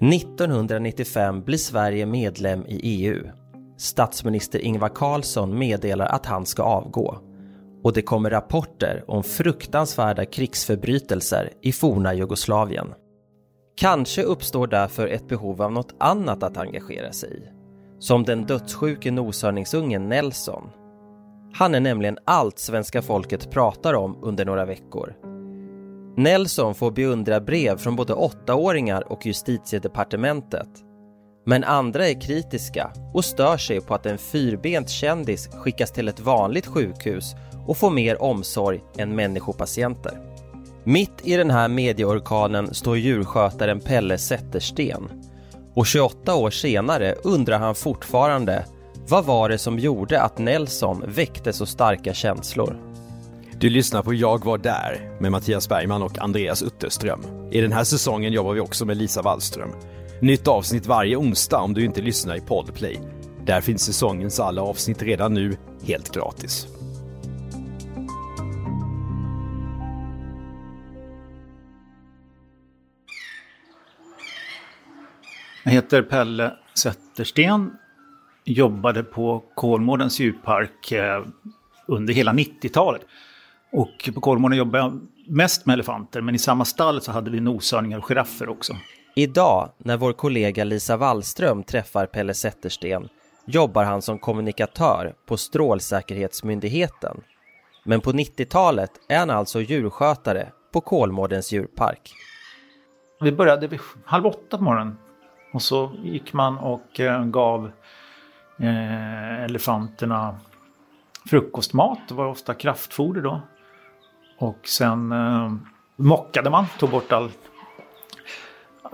–1995 blir Sverige medlem i EU. Statsminister Ingvar Carlsson meddelar att han ska avgå. Och det kommer rapporter om fruktansvärda krigsförbrytelser i forna Jugoslavien. Kanske uppstår därför ett behov av något annat att engagera sig i. Som den dödssjuke noshörningsungen Nelson. Han är nämligen allt svenska folket pratar om under några veckor. Nelson får beundra brev från både åttaåringar och justitiedepartementet. Men andra är kritiska och stör sig på att en fyrbent kändis skickas till ett vanligt sjukhus och får mer omsorg än människopatienter. Mitt i den här medieorkanen står djurskötaren Pelle Zettersten. Och 28 år senare undrar han fortfarande vad var det som gjorde att Nelson väckte så starka känslor? Du lyssnar på Jag var där med Mattias Bergman och Andreas Utterström. I den här säsongen jobbar vi också med Lisa Wallström. Nytt avsnitt varje onsdag om du inte lyssnar i Podplay. Där finns säsongens alla avsnitt redan nu, helt gratis. Jag heter Pelle Zettersten. Jobbade på Kolmårdens djurpark eh, under hela 90-talet. Och på Kolmården jobbade jag mest med elefanter, men i samma stall så hade vi noshörningar och giraffer också. Idag, när vår kollega Lisa Wallström träffar Pelle Zettersten, jobbar han som kommunikatör på Strålsäkerhetsmyndigheten. Men på 90-talet är han alltså djurskötare på Kolmårdens djurpark. Vi började vid halv åtta på morgonen. Och så gick man och eh, gav eh, elefanterna frukostmat. Det var ofta kraftfoder då. Och sen eh, mockade man, tog bort all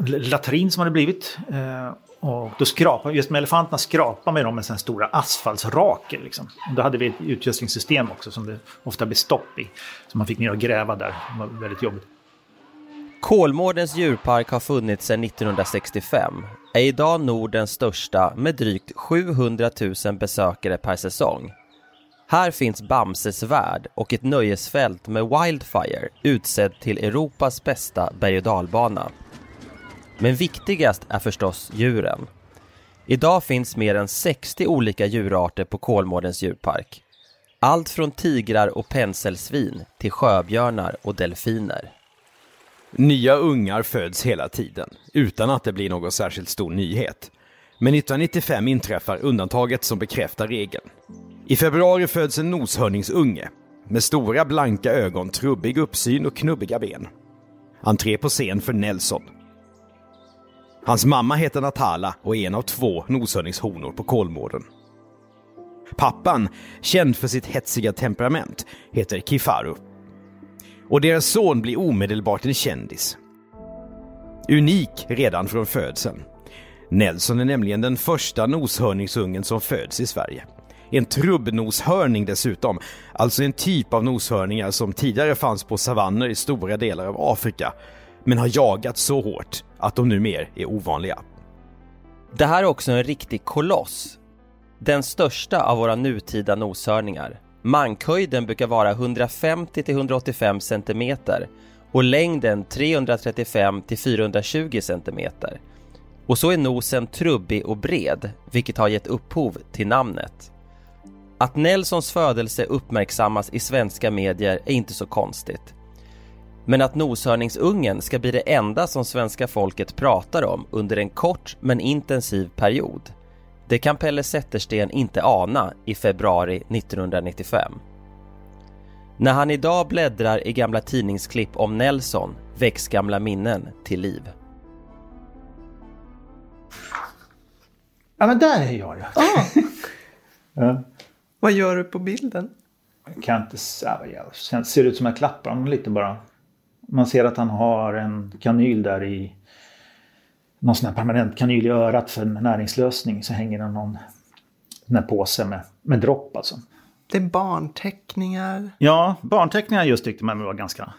latrin som hade blivit. Eh, och då skrapade, just med elefanterna skrapade man dem med sådana stora asfaltsraker. Liksom. Och då hade vi ett utgödslingssystem också som det ofta blev stopp i. Så man fick ner och gräva där. Det var väldigt jobbigt. Kolmårdens djurpark har funnits sedan 1965, är idag Nordens största med drygt 700 000 besökare per säsong. Här finns Bamses värld och ett nöjesfält med Wildfire utsedd till Europas bästa berg och dalbana. Men viktigast är förstås djuren. Idag finns mer än 60 olika djurarter på Kolmårdens djurpark. Allt från tigrar och penselsvin till sjöbjörnar och delfiner. Nya ungar föds hela tiden, utan att det blir någon särskilt stor nyhet. Men 1995 inträffar undantaget som bekräftar regeln. I februari föds en noshörningsunge med stora blanka ögon, trubbig uppsyn och knubbiga ben. Entré på scen för Nelson. Hans mamma heter Natala och är en av två noshörningshonor på Kolmården. Pappan, känd för sitt hetsiga temperament, heter Kifaru. Och deras son blir omedelbart en kändis. Unik redan från födseln. Nelson är nämligen den första noshörningsungen som föds i Sverige. En trubbnoshörning dessutom, alltså en typ av noshörningar som tidigare fanns på savanner i stora delar av Afrika, men har jagats så hårt att de numera är ovanliga. Det här är också en riktig koloss. Den största av våra nutida noshörningar. Mankhöjden brukar vara 150-185 cm och längden 335-420 cm. Och så är nosen trubbig och bred, vilket har gett upphov till namnet. Att Nelsons födelse uppmärksammas i svenska medier är inte så konstigt. Men att noshörningsungen ska bli det enda som svenska folket pratar om under en kort men intensiv period. Det kan Pelle Zettersten inte ana i februari 1995. När han idag bläddrar i gamla tidningsklipp om Nelson väcks gamla minnen till liv. Ja men där är jag ja. Ah, ja. Vad gör du på bilden? Jag kan inte säga, det ser ut som jag klappar honom lite bara. Man ser att han har en kanyl där i någon sån här permanent kanyl i örat för en näringslösning så hänger det någon den här påse med, med dropp alltså. Det är barnteckningar. Ja, barnteckningar just tyckte man var ganska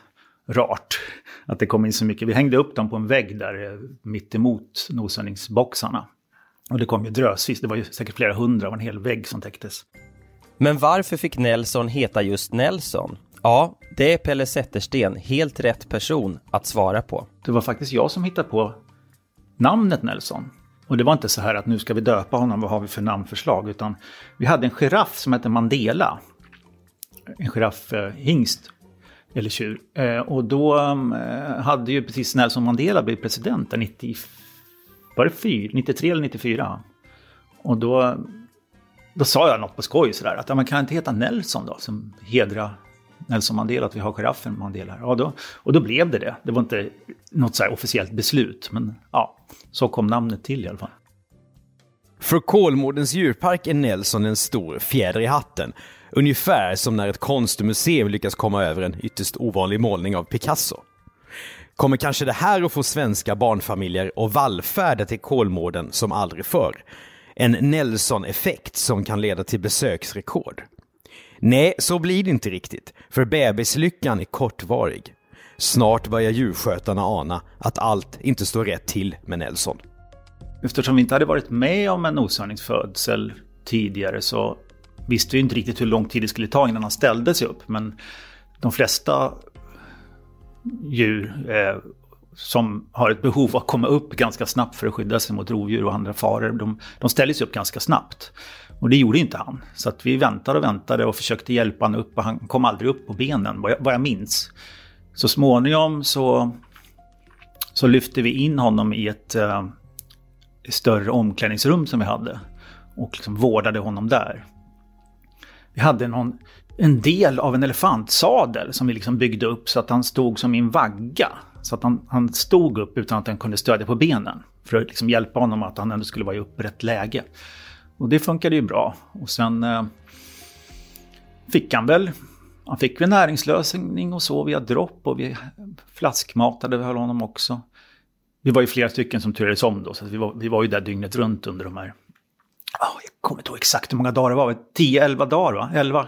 rart. Att det kom in så mycket. Vi hängde upp dem på en vägg där eh, mitt emot noshörningsboxarna. Och det kom ju drösvis, det var ju säkert flera hundra, det var en hel vägg som täcktes. Men varför fick Nelson heta just Nelson? Ja, det är Pelle Zettersten helt rätt person att svara på. Det var faktiskt jag som hittade på namnet Nelson. Och det var inte så här att nu ska vi döpa honom, vad har vi för namnförslag? Utan vi hade en giraff som hette Mandela. En giraffhingst, eh, eller tjur. Eh, och då eh, hade ju precis Nelson Mandela blivit president 90, var det 4, 93 eller 94. Och då, då sa jag något på skoj sådär att ja, man kan inte heta Nelson då, som hedrar Nelson Mandela, att vi har giraffen Mandela. Ja, då, och då blev det det. Det var inte något så officiellt beslut, men ja, så kom namnet till i alla fall. För Kolmårdens djurpark är Nelson en stor fjäder i hatten. Ungefär som när ett konstmuseum lyckas komma över en ytterst ovanlig målning av Picasso. Kommer kanske det här att få svenska barnfamiljer att vallfärda till Kolmården som aldrig förr? En Nelson-effekt som kan leda till besöksrekord. Nej, så blir det inte riktigt, för bebislyckan är kortvarig. Snart börjar djurskötarna ana att allt inte står rätt till med Nelson. Eftersom vi inte hade varit med om en noshörningsfödsel tidigare så visste vi inte riktigt hur lång tid det skulle ta innan han ställde sig upp. Men de flesta djur eh, som har ett behov av att komma upp ganska snabbt för att skydda sig mot rovdjur och andra faror, de, de ställer sig upp ganska snabbt. Och det gjorde inte han. Så att vi väntade och väntade och försökte hjälpa honom upp och han kom aldrig upp på benen, vad jag, vad jag minns. Så småningom så, så lyfte vi in honom i ett eh, större omklädningsrum som vi hade och liksom vårdade honom där. Vi hade någon, en del av en elefantsadel som vi liksom byggde upp så att han stod som i en vagga. Så att han, han stod upp utan att han kunde stödja på benen. För att liksom hjälpa honom att han ändå skulle vara i upprätt läge. Och det funkade ju bra. Och sen eh, fick han väl han fick väl näringslösning och så via dropp och vi flaskmatade väl honom också. Vi var ju flera stycken som turades om då, så vi var, vi var ju där dygnet runt under de här... Oh, jag kommer inte ihåg exakt hur många dagar det var, 10-11 dagar va? 11?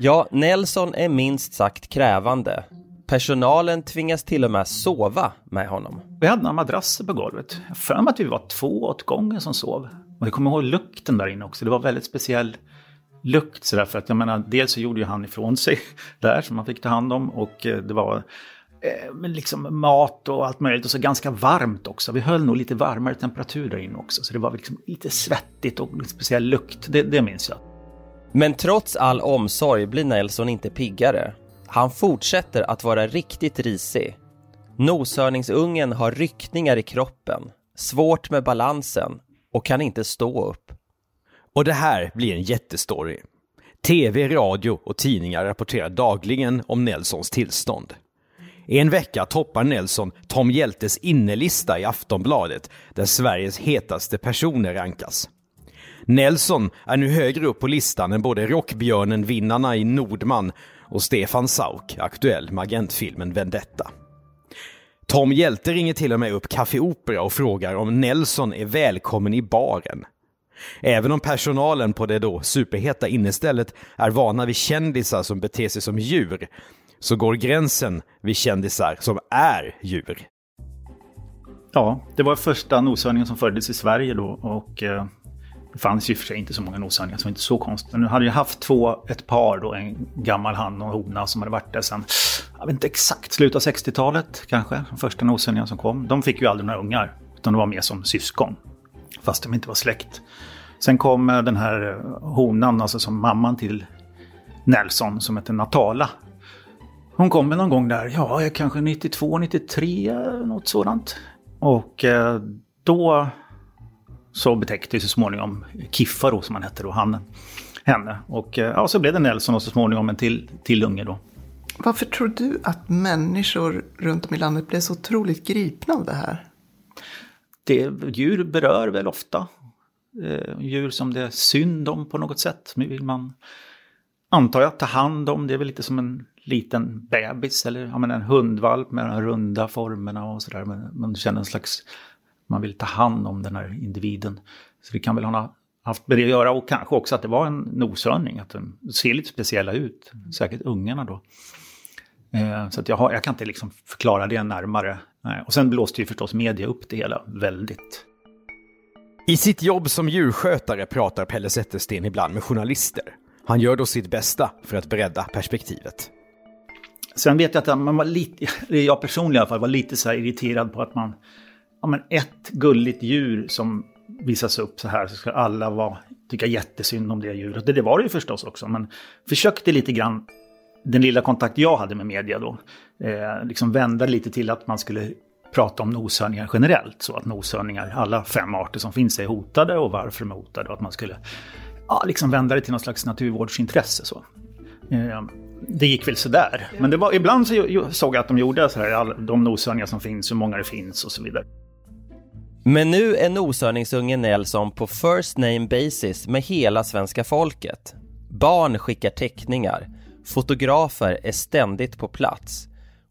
Ja, Nelson är minst sagt krävande. Personalen tvingas till och med sova med honom. Vi hade några madrasser på golvet. Jag för mig att vi var två åt gången som sov. Och jag kommer ihåg lukten där inne också. Det var väldigt speciell lukt sådär för att jag menar, dels så gjorde ju han ifrån sig där som man fick ta hand om och eh, det var eh, men liksom mat och allt möjligt och så ganska varmt också. Vi höll nog lite varmare temperatur där inne också så det var liksom lite svettigt och lite speciell lukt. Det, det minns jag. Men trots all omsorg blir Nelson inte piggare. Han fortsätter att vara riktigt risig. Noshörningsungen har ryckningar i kroppen, svårt med balansen och kan inte stå upp. Och det här blir en jättestory. TV, radio och tidningar rapporterar dagligen om Nelsons tillstånd. En vecka toppar Nelson Tom Hjältes innelista i Aftonbladet där Sveriges hetaste personer rankas. Nelson är nu högre upp på listan än både Rockbjörnen-vinnarna i Nordman och Stefan Sauk, aktuell med agentfilmen Vendetta. Tom Hjälte ringer till och med upp Café Opera och frågar om Nelson är välkommen i baren. Även om personalen på det då superheta innestället är vana vid kändisar som beter sig som djur, så går gränsen vid kändisar som är djur. Ja, det var första noshörningen som föddes i Sverige då och eh, det fanns ju för sig inte så många noshörningar, så det var inte så konstigt. Men nu hade jag haft två, ett par då, en gammal han och hona som hade varit där sedan, jag vet inte exakt, slutet av 60-talet kanske, de första noshörningarna som kom. De fick ju aldrig några ungar, utan de var mer som syskon, fast de inte var släkt. Sen kom eh, den här eh, honan, alltså som mamman till Nelson, som hette Natala. Hon kom någon gång där, ja kanske 92, 93, något sådant. Och eh, då så betäckte så småningom Kiffa då som han hette då, han, henne. Och eh, ja, så blev det Nelson och så småningom en till, till unge då. Varför tror du att människor runt om i landet blev så otroligt gripna av det här? Det, djur berör väl ofta. Eh, djur som det är synd om på något sätt. vill man, antar jag, ta hand om. Det är väl lite som en liten bebis eller ja, men en hundvalp med de runda formerna och sådär. Man känner en slags, man vill ta hand om den här individen. Så det kan väl ha haft med det att göra och kanske också att det var en noshörning. Att de ser lite speciella ut, säkert ungarna då. Eh, så att jag, har, jag kan inte liksom förklara det närmare. Och sen blåste ju förstås media upp det hela väldigt. I sitt jobb som djurskötare pratar Pelle Zettersten ibland med journalister. Han gör då sitt bästa för att bredda perspektivet. Sen vet jag att man var lite, jag personligen i alla fall, var lite så irriterad på att man, ja men ett gulligt djur som visas upp så här så ska alla vara, tycka jättesynd om det djuret. Det, det var det ju förstås också, men försökte lite grann, den lilla kontakt jag hade med media då, eh, liksom vända lite till att man skulle prata om noshörningar generellt. Så att noshörningar, alla fem arter som finns, är hotade och varför de är hotade. Och att man skulle ja, liksom vända det till någon slags naturvårdsintresse. Så. Eh, det gick väl sådär. Men det var, ibland så såg jag att de gjorde så här, de noshörningar som finns, hur många det finns och så vidare. Men nu är noshörningsungen Nelson på first name basis med hela svenska folket. Barn skickar teckningar, fotografer är ständigt på plats.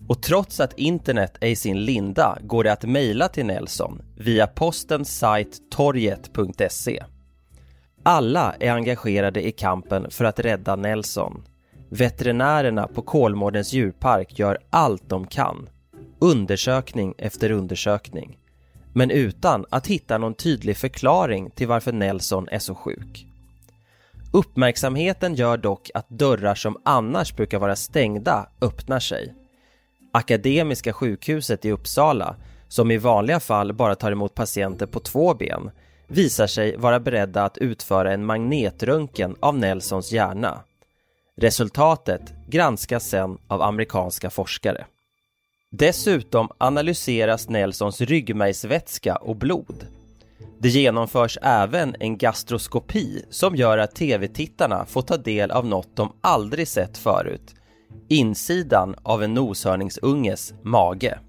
Och trots att internet är i sin linda går det att mejla till Nelson via postens sajt torget.se. Alla är engagerade i kampen för att rädda Nelson. Veterinärerna på Kolmårdens djurpark gör allt de kan. Undersökning efter undersökning. Men utan att hitta någon tydlig förklaring till varför Nelson är så sjuk. Uppmärksamheten gör dock att dörrar som annars brukar vara stängda öppnar sig. Akademiska sjukhuset i Uppsala, som i vanliga fall bara tar emot patienter på två ben, visar sig vara beredda att utföra en magnetröntgen av Nelsons hjärna. Resultatet granskas sen av amerikanska forskare. Dessutom analyseras Nelsons ryggmärgsvätska och blod. Det genomförs även en gastroskopi som gör att tv-tittarna får ta del av något de aldrig sett förut. Insidan av en noshörningsunges mage.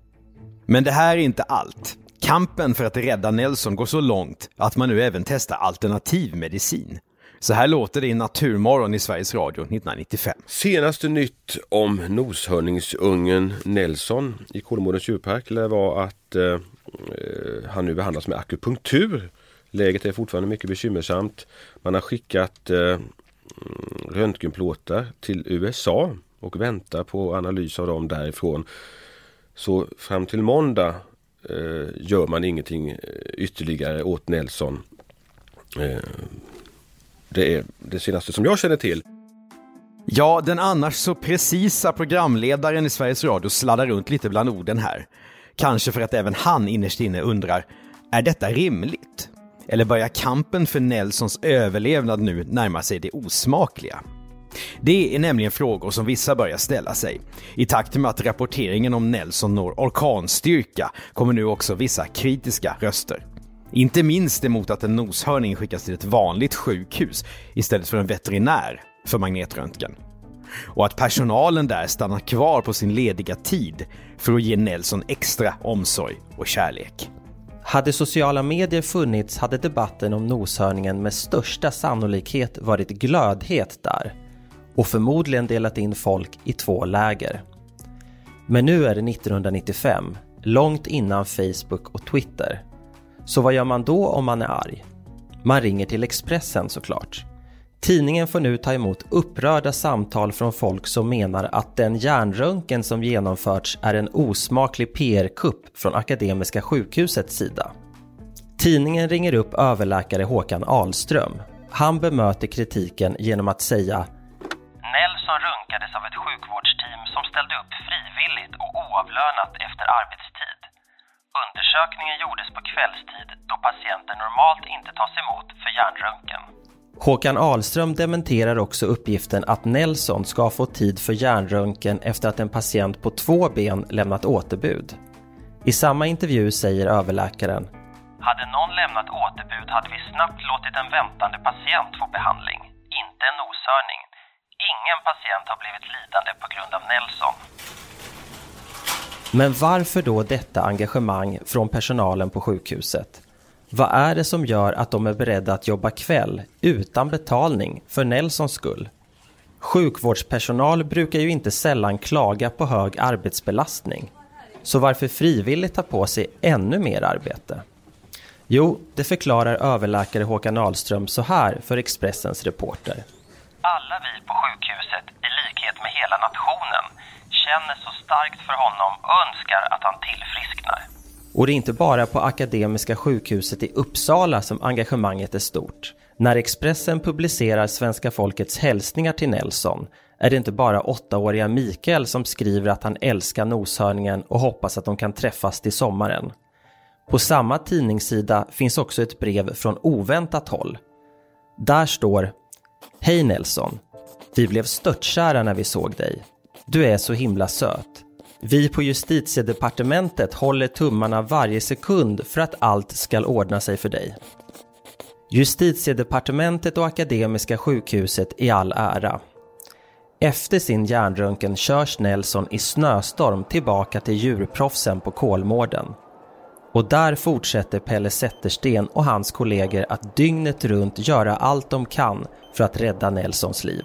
Men det här är inte allt. Kampen för att rädda Nelson går så långt att man nu även testar alternativ medicin. Så här låter det i Naturmorgon i Sveriges Radio 1995. Senaste nytt om noshörningsungen Nelson i Kolmårdens djurpark lär vara att eh, eh, han nu behandlas med akupunktur. Läget är fortfarande mycket bekymmersamt. Man har skickat eh, mm, röntgenplåtar till USA och väntar på analys av dem därifrån. Så fram till måndag eh, gör man ingenting eh, ytterligare åt Nelson. Eh, det är det senaste som jag känner till. Ja, den annars så precisa programledaren i Sveriges Radio sladdar runt lite bland orden här. Kanske för att även han innerst inne undrar, är detta rimligt? Eller börjar kampen för Nelsons överlevnad nu närma sig det osmakliga? Det är nämligen frågor som vissa börjar ställa sig. I takt med att rapporteringen om Nelson når orkanstyrka kommer nu också vissa kritiska röster. Inte minst emot att en noshörning skickas till ett vanligt sjukhus istället för en veterinär för magnetröntgen. Och att personalen där stannar kvar på sin lediga tid för att ge Nelson extra omsorg och kärlek. Hade sociala medier funnits hade debatten om noshörningen med största sannolikhet varit glödhet där och förmodligen delat in folk i två läger. Men nu är det 1995, långt innan Facebook och Twitter så vad gör man då om man är arg? Man ringer till Expressen såklart. Tidningen får nu ta emot upprörda samtal från folk som menar att den hjärnröntgen som genomförts är en osmaklig PR-kupp från Akademiska sjukhusets sida. Tidningen ringer upp överläkare Håkan Ahlström. Han bemöter kritiken genom att säga Nelson röntgades av ett sjukvårdsteam som ställde upp frivilligt och oavlönat efter arbetstid. Undersökningen gjordes på kvällstid då patienter normalt inte tas emot för hjärnröntgen. Håkan Ahlström dementerar också uppgiften att Nelson ska fått tid för hjärnröntgen efter att en patient på två ben lämnat återbud. I samma intervju säger överläkaren Hade någon lämnat återbud hade vi snabbt låtit en väntande patient få behandling, inte en noshörning. Ingen patient har blivit lidande på grund av Nelson. Men varför då detta engagemang från personalen på sjukhuset? Vad är det som gör att de är beredda att jobba kväll utan betalning för Nelsons skull? Sjukvårdspersonal brukar ju inte sällan klaga på hög arbetsbelastning. Så varför frivilligt ta på sig ännu mer arbete? Jo, det förklarar överläkare Håkan Ahlström så här för Expressens reporter. Alla vi på sjukhuset, i likhet med hela nationen, känner så starkt för honom och önskar att han tillfrisknar. Och det är inte bara på Akademiska sjukhuset i Uppsala som engagemanget är stort. När Expressen publicerar svenska folkets hälsningar till Nelson är det inte bara åttaåriga Mikael som skriver att han älskar noshörningen och hoppas att de kan träffas till sommaren. På samma tidningssida finns också ett brev från oväntat håll. Där står Hej Nelson! Vi blev störtkära när vi såg dig. Du är så himla söt. Vi på justitiedepartementet håller tummarna varje sekund för att allt ska ordna sig för dig. Justitiedepartementet och Akademiska sjukhuset i all ära. Efter sin hjärnröntgen körs Nelson i snöstorm tillbaka till djurproffsen på Kolmården. Och där fortsätter Pelle Zettersten och hans kollegor att dygnet runt göra allt de kan för att rädda Nelsons liv.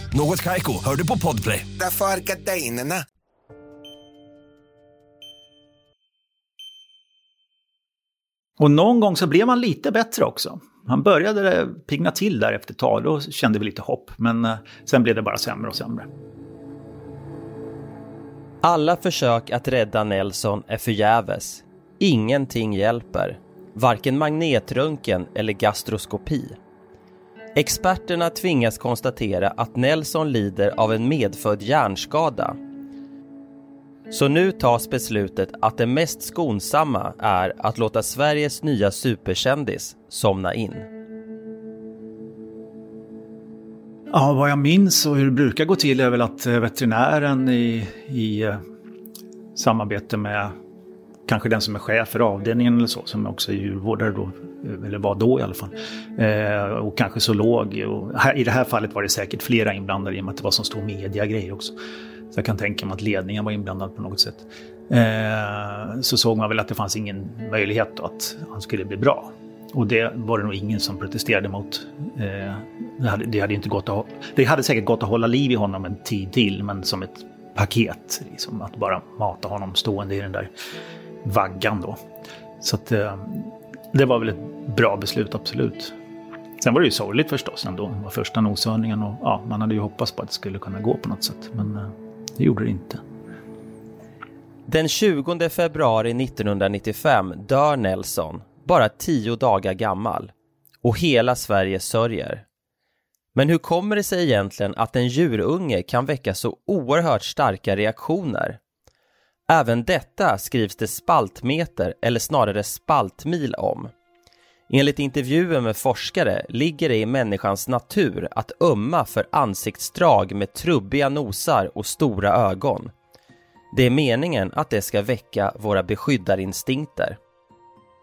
Något Kaiko, hör du på Podplay. Därför är gardinerna. Och någon gång så blev han lite bättre också. Han började pigna till där efter ett tag, då kände vi lite hopp. Men eh, sen blev det bara sämre och sämre. Alla försök att rädda Nelson är förgäves. Ingenting hjälper. Varken magnetröntgen eller gastroskopi. Experterna tvingas konstatera att Nelson lider av en medfödd hjärnskada. Så nu tas beslutet att det mest skonsamma är att låta Sveriges nya superkändis somna in. Ja, vad jag minns och hur det brukar gå till är väl att eh, veterinären i, i eh, samarbete med kanske den som är chef för avdelningen eller så, som också är djurvårdare då, eller var då i alla fall, eh, och kanske zoolog. Och här, I det här fallet var det säkert flera inblandade i och med att det var så stor mediagrej också. Så jag kan tänka mig att ledningen var inblandad på något sätt. Eh, så såg man väl att det fanns ingen möjlighet då att han skulle bli bra. Och det var det nog ingen som protesterade mot. Eh, det, hade, det, hade inte gått att, det hade säkert gått att hålla liv i honom en tid till, men som ett paket. Liksom, att bara mata honom stående i den där vaggan då. Så att, eh, det var väl ett bra beslut, absolut. Sen var det ju sorgligt förstås ändå. Det var första noshörningen och ja, man hade ju hoppats på att det skulle kunna gå på något sätt. Men eh, det gjorde det inte. Den 20 februari 1995 dör Nelson, bara tio dagar gammal. Och hela Sverige sörjer. Men hur kommer det sig egentligen att en djurunge kan väcka så oerhört starka reaktioner? Även detta skrivs det spaltmeter, eller snarare spaltmil om. Enligt intervjuer med forskare ligger det i människans natur att ömma för ansiktsdrag med trubbiga nosar och stora ögon. Det är meningen att det ska väcka våra beskyddarinstinkter.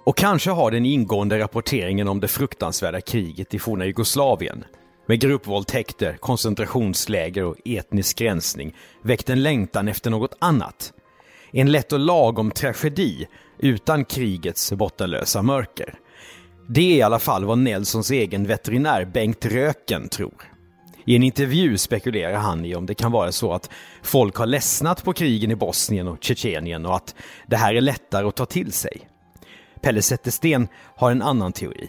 Och kanske har den ingående rapporteringen om det fruktansvärda kriget i forna Jugoslavien med gruppvåldtäkter, koncentrationsläger och etnisk rensning väckt en längtan efter något annat. En lätt och lagom tragedi utan krigets bottenlösa mörker. Det är i alla fall vad Nelsons egen veterinär Bengt Röken tror. I en intervju spekulerar han i om det kan vara så att folk har ledsnat på krigen i Bosnien och Tjetjenien och att det här är lättare att ta till sig. Pelle Zettersten har en annan teori.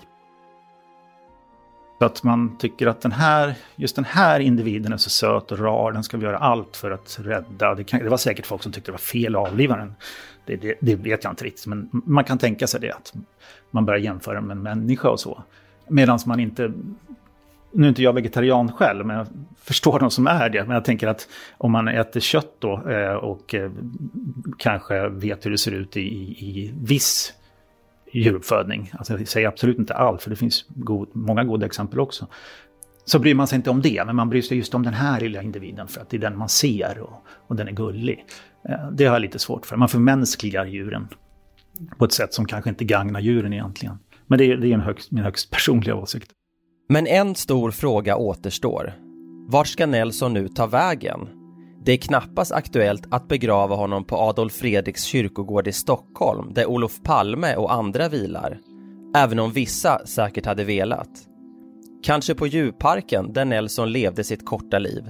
Så att man tycker att den här, just den här individen är så söt och rar, den ska vi göra allt för att rädda. Det, kan, det var säkert folk som tyckte det var fel att avliva den. Det, det, det, vet jag inte riktigt, men man kan tänka sig det. Att man börjar jämföra med en människa och så. Medan man inte... Nu är inte jag vegetarian själv, men jag förstår de som är det. Men jag tänker att om man äter kött då eh, och eh, kanske vet hur det ser ut i, i viss djuruppfödning. Alltså jag säger absolut inte allt, för det finns god, många goda exempel också. Så bryr man sig inte om det, men man bryr sig just om den här lilla individen för att det är den man ser och, och den är gullig. Eh, det har jag lite svårt för. Man förmänskligar djuren på ett sätt som kanske inte gagnar djuren egentligen. Men det är, det är en högst, min högst personliga åsikt. Men en stor fråga återstår. Vart ska Nelson nu ta vägen? Det är knappast aktuellt att begrava honom på Adolf Fredriks kyrkogård i Stockholm där Olof Palme och andra vilar. Även om vissa säkert hade velat. Kanske på djurparken där Nelson levde sitt korta liv.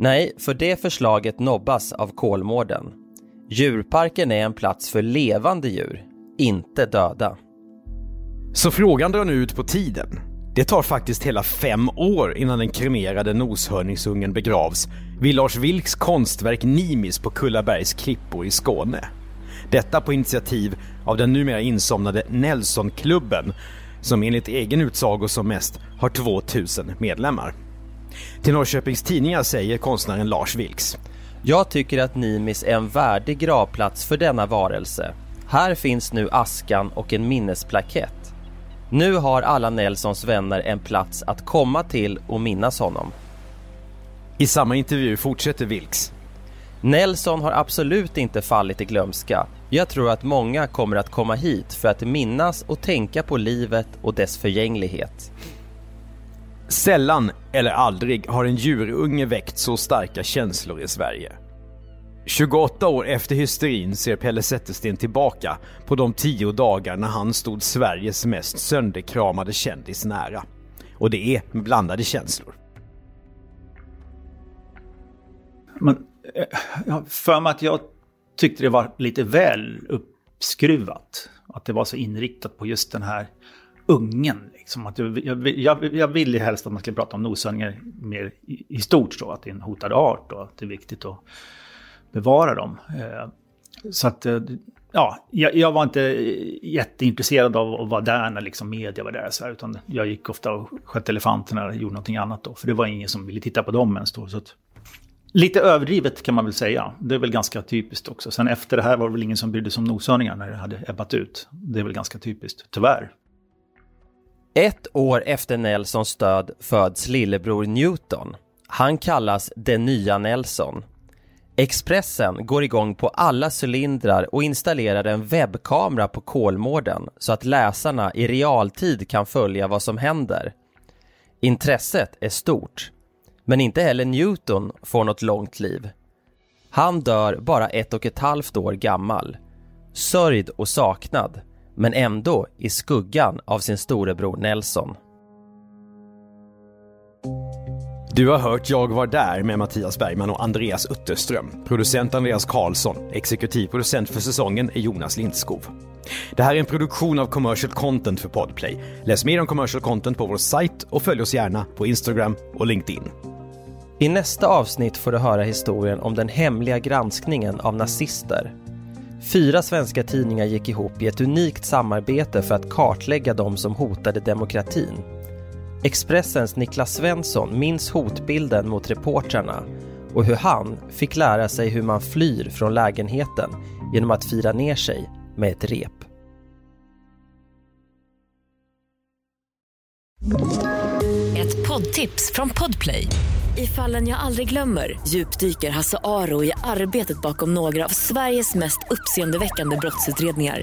Nej, för det förslaget nobbas av Kolmården. Djurparken är en plats för levande djur, inte döda. Så frågan drar nu ut på tiden. Det tar faktiskt hela fem år innan den kremerade noshörningsungen begravs vid Lars Vilks konstverk Nimis på Kullabergs klippor i Skåne. Detta på initiativ av den numera insomnade Nelsonklubben som enligt egen utsago som mest har 2000 medlemmar. Till Norrköpings Tidningar säger konstnären Lars Vilks. Jag tycker att Nimis är en värdig gravplats för denna varelse. Här finns nu askan och en minnesplakett. Nu har alla Nelsons vänner en plats att komma till och minnas honom. I samma intervju fortsätter Vilks. Nelson har absolut inte fallit i glömska. Jag tror att många kommer att komma hit för att minnas och tänka på livet och dess förgänglighet. Sällan eller aldrig har en djurunge väckt så starka känslor i Sverige. 28 år efter hysterin ser Pelle Zettersten tillbaka på de tio dagar när han stod Sveriges mest sönderkramade kändis nära. Och det är med blandade känslor. Men, eh, jag för mig att jag tyckte det var lite väl uppskruvat. Att det var så inriktat på just den här ungen. Liksom. Att jag, jag, jag ville helst att man skulle prata om noshörningar mer i, i stort, så, att det är en hotad art och att det är viktigt att bevara dem. Eh, så att, eh, ja, jag, jag, var inte jätteintresserad av att vara där när liksom media var där. Så här, utan jag gick ofta och sköt elefanterna och gjorde någonting annat då. För det var ingen som ville titta på dem ens då. Så att, lite överdrivet kan man väl säga. Det är väl ganska typiskt också. Sen efter det här var det väl ingen som brydde sig om noshörningar när det hade ebbat ut. Det är väl ganska typiskt, tyvärr. Ett år efter Nelsons död föds lillebror Newton. Han kallas den nya Nelson. Expressen går igång på alla cylindrar och installerar en webbkamera på Kolmården så att läsarna i realtid kan följa vad som händer. Intresset är stort, men inte heller Newton får något långt liv. Han dör bara ett och ett halvt år gammal. Sörjd och saknad, men ändå i skuggan av sin storebror Nelson. Du har hört Jag var där med Mattias Bergman och Andreas Utterström. Producent Andreas Karlsson. Exekutiv producent för säsongen är Jonas Lindskov. Det här är en produktion av Commercial Content för Podplay. Läs mer om Commercial Content på vår sajt och följ oss gärna på Instagram och LinkedIn. I nästa avsnitt får du höra historien om den hemliga granskningen av nazister. Fyra svenska tidningar gick ihop i ett unikt samarbete för att kartlägga de som hotade demokratin Expressens Niklas Svensson minns hotbilden mot reportrarna och hur han fick lära sig hur man flyr från lägenheten genom att fira ner sig med ett rep. Ett poddtips från Podplay. I fallen jag aldrig glömmer djupdyker Hasse Aro i arbetet bakom några av Sveriges mest uppseendeväckande brottsutredningar